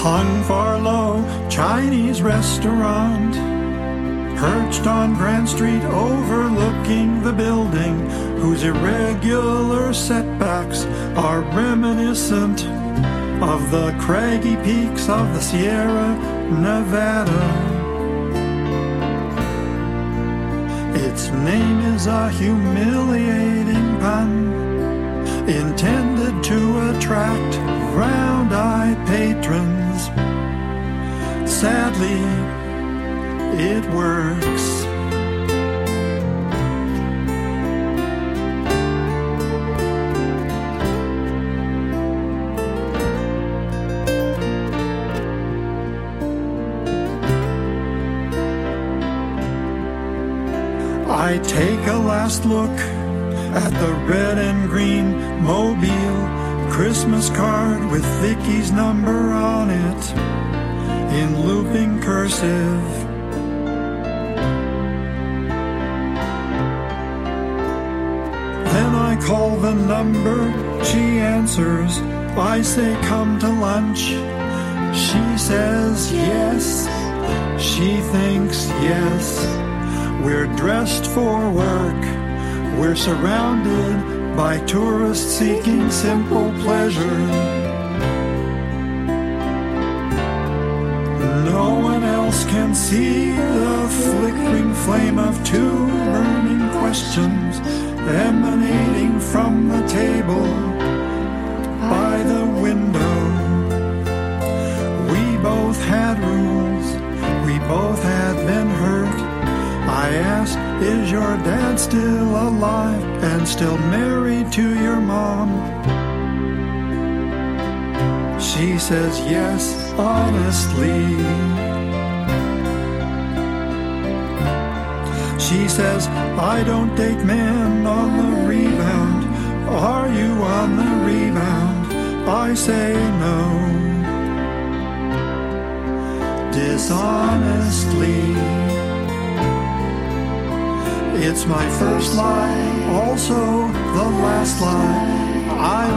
hung far low Chinese restaurant perched on Grand Street overlooking the building whose irregular setbacks are reminiscent of the craggy peaks of the Sierra Nevada. Its name is a humiliating pun intended to attract round-eyed patrons. Sadly, it works. I take a last look at the red and green mobile Christmas card with Vicky's number on it in looping cursive. Then I call the number, she answers. I say, come to lunch. She says yes. She thinks yes. We're dressed for work. We're surrounded by tourists seeking simple pleasure. No one else can see the flickering flame of two burning questions emanating from the table Is your dad still alive and still married to your mom? She says, Yes, honestly. She says, I don't date men on the rebound. Are you on the rebound? I say no. Dishonestly. It's my first lie, also the last lie. I